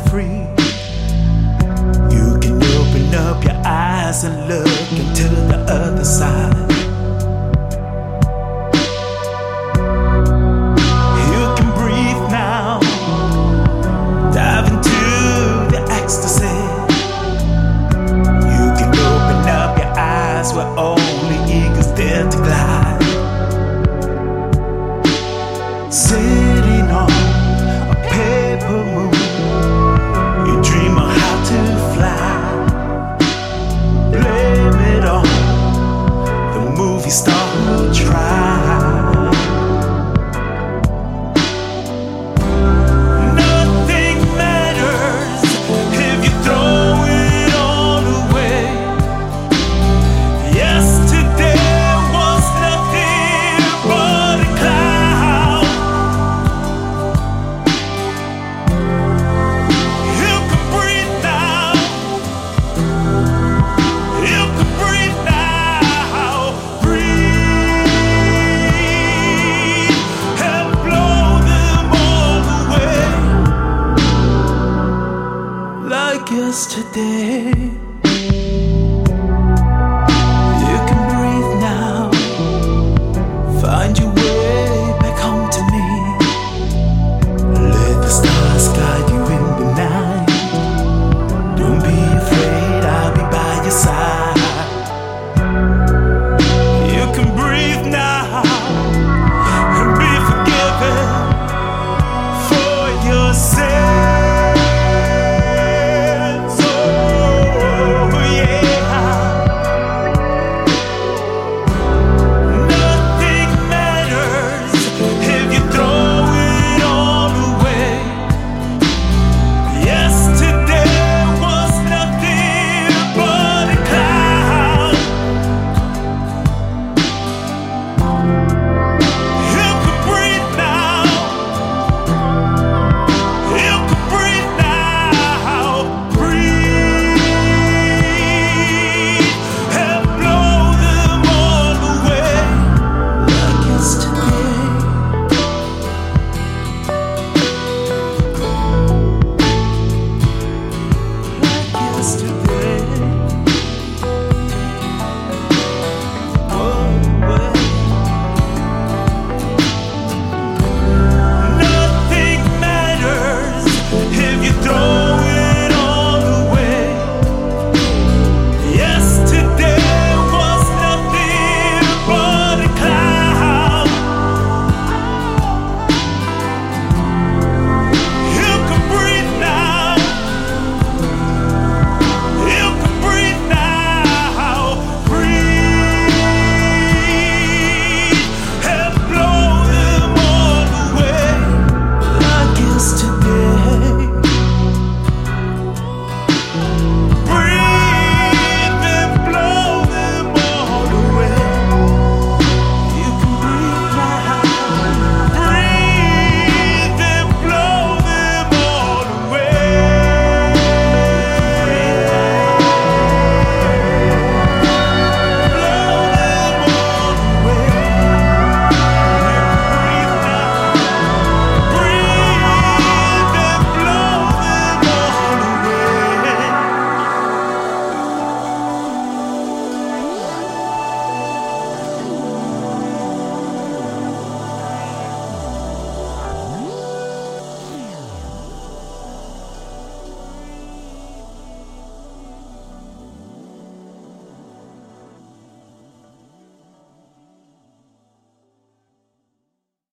free. You can open up your eyes and look into the other side. You can breathe now, dive into the ecstasy. You can open up your eyes where movie star who today